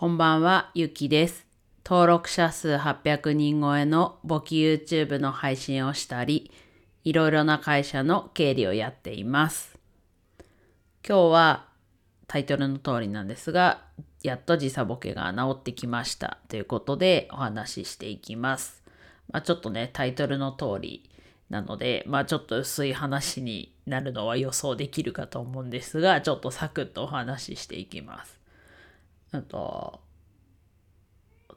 こんばんは、ゆきです。登録者数800人超えの簿記 YouTube の配信をしたり、いろいろな会社の経理をやっています。今日はタイトルの通りなんですが、やっと時差ボケが治ってきましたということでお話ししていきます。まあ、ちょっとね、タイトルの通りなので、まあちょっと薄い話になるのは予想できるかと思うんですが、ちょっとサクッとお話ししていきます。あと、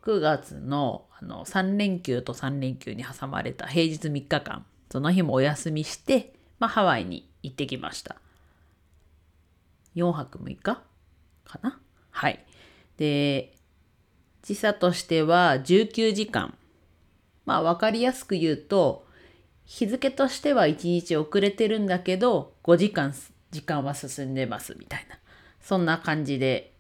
9月のあの3連休と3連休に挟まれた平日3日間、その日もお休みして、まあ、ハワイに行ってきました。4泊6日かな？はい。で、時差としては19時間。まあ分かりやすく言うと、日付としては1日遅れてるんだけど、5時間、時間は進んでますみたいな。そんな感じで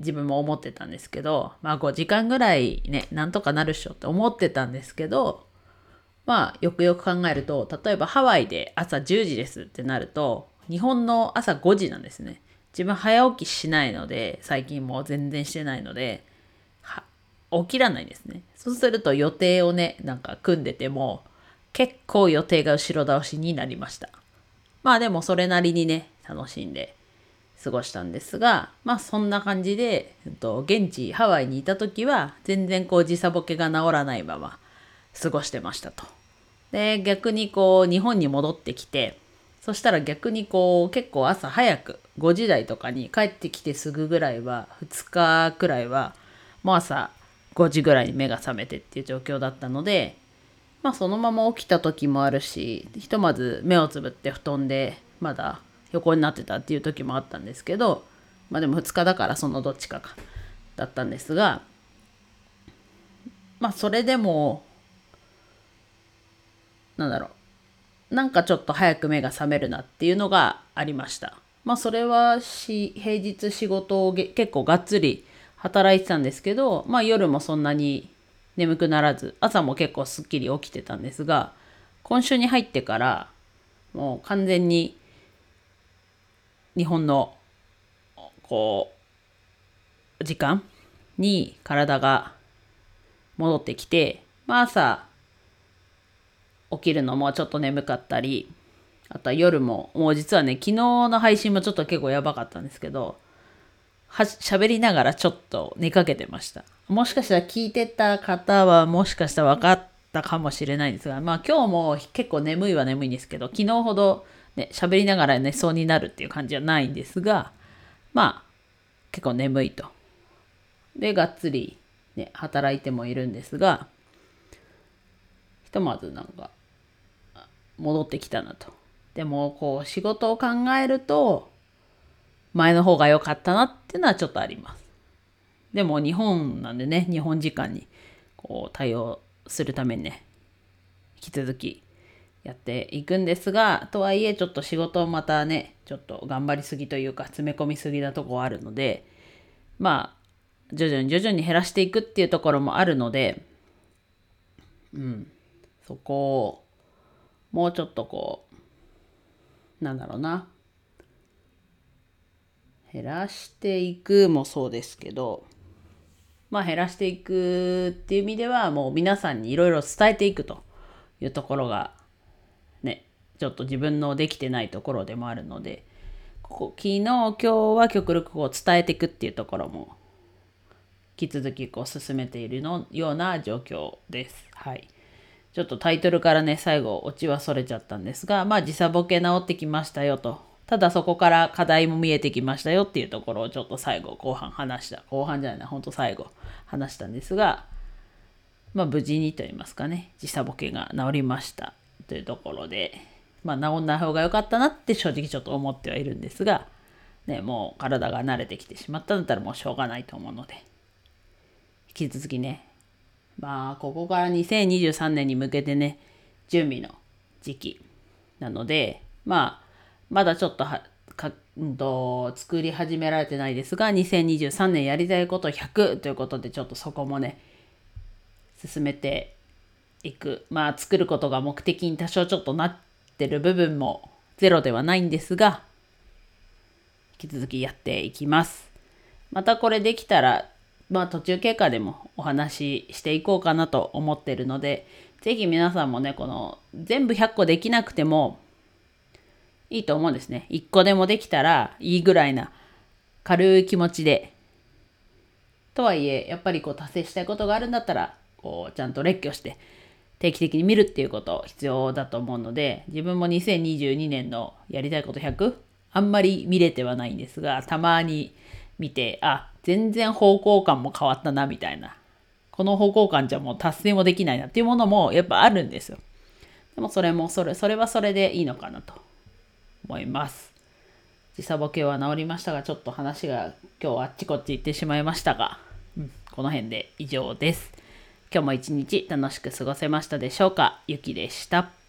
自分も思ってたんですけど、まあ5時間ぐらいね、なんとかなるっしょって思ってたんですけど、まあよくよく考えると、例えばハワイで朝10時ですってなると、日本の朝5時なんですね。自分早起きしないので、最近もう全然してないので、起きらないんですね。そうすると予定をね、なんか組んでても、結構予定が後ろ倒しになりました。まあでもそれなりにね、楽しんで過ごしたんですが、まあそんな感じで、えっと、現地ハワイにいた時は全然こう時差ボケが治らないまま過ごしてましたと。で、逆にこう日本に戻ってきて、そしたら逆にこう結構朝早く5時台とかに帰ってきてすぐぐらいは2日くらいはもう朝5時ぐらいに目が覚めてっていう状況だったのでまあそのまま起きた時もあるしひとまず目をつぶって布団でまだ横になってたっていう時もあったんですけどまあでも2日だからそのどっちかかだったんですがまあそれでもなんだろうなんかちょっと早く目が覚めるなっていうのがありました。まあそれはし平日仕事を結構がっつり働いてたんですけど、まあ夜もそんなに眠くならず、朝も結構すっきり起きてたんですが、今週に入ってからもう完全に日本のこう時間に体が戻ってきて、まあ朝起きるのもちょっと眠かったり、あとは夜も、もう実はね、昨日の配信もちょっと結構やばかったんですけど、は喋りながらちょっと寝かけてました。もしかしたら聞いてた方はもしかしたら分かったかもしれないんですが、まあ今日も結構眠いは眠いんですけど、昨日ほどね、喋りながら寝そうになるっていう感じはないんですが、まあ結構眠いと。で、がっつりね、働いてもいるんですが、ひとまずなんか戻ってきたなと。でもこう仕事を考えると前の方が良かったなっていうのはちょっとあります。でも日本なんでね、日本時間にこう対応するためにね、引き続きやっていくんですが、とはいえちょっと仕事をまたね、ちょっと頑張りすぎというか詰め込みすぎなとこあるので、まあ徐々に徐々に減らしていくっていうところもあるので、うん、そこをもうちょっとこう、なんだろうな。減らしていくもそうですけど、まあ減らしていくっていう意味では、もう皆さんにいろいろ伝えていくというところが、ちょっと自分のできてないところでもあるので、ここ昨日、今日は極力こう伝えていくっていうところも、引き続きこう進めているのような状況です。はい。ちょっとタイトルからね、最後、オチはそれちゃったんですが、まあ時差ボケ治ってきましたよと。ただそこから課題も見えてきましたよっていうところをちょっと最後、後半話した。後半じゃないな、ほんと最後話したんですが、まあ無事にと言いますかね、時差ボケが治りましたというところで、まあ治んない方が良かったなって正直ちょっと思ってはいるんですが、ね、もう体が慣れてきてしまったんだったらもうしょうがないと思うので、引き続きね、まあ、ここから2023年に向けてね、準備の時期なので、まあ、まだちょっとは、かんと、作り始められてないですが、2023年やりたいこと100ということで、ちょっとそこもね、進めていく。まあ、作ることが目的に多少ちょっとなってる部分もゼロではないんですが、引き続きやっていきます。またこれできたら、まあ途中経過でもお話ししていこうかなと思ってるので、ぜひ皆さんもね、この全部100個できなくてもいいと思うんですね。1個でもできたらいいぐらいな軽い気持ちで。とはいえ、やっぱりこう達成したいことがあるんだったら、こうちゃんと列挙して定期的に見るっていうこと必要だと思うので、自分も2022年のやりたいこと100あんまり見れてはないんですが、たまに見て、あ、全然方向感も変わったな、みたいな。この方向感じゃもう達成もできないなっていうものもやっぱあるんですよ。でもそれもそれ、それはそれでいいのかなと思います。時差ボケは治りましたが、ちょっと話が今日あっちこっち行ってしまいましたが、うん、この辺で以上です。今日も一日楽しく過ごせましたでしょうか？ゆきでした。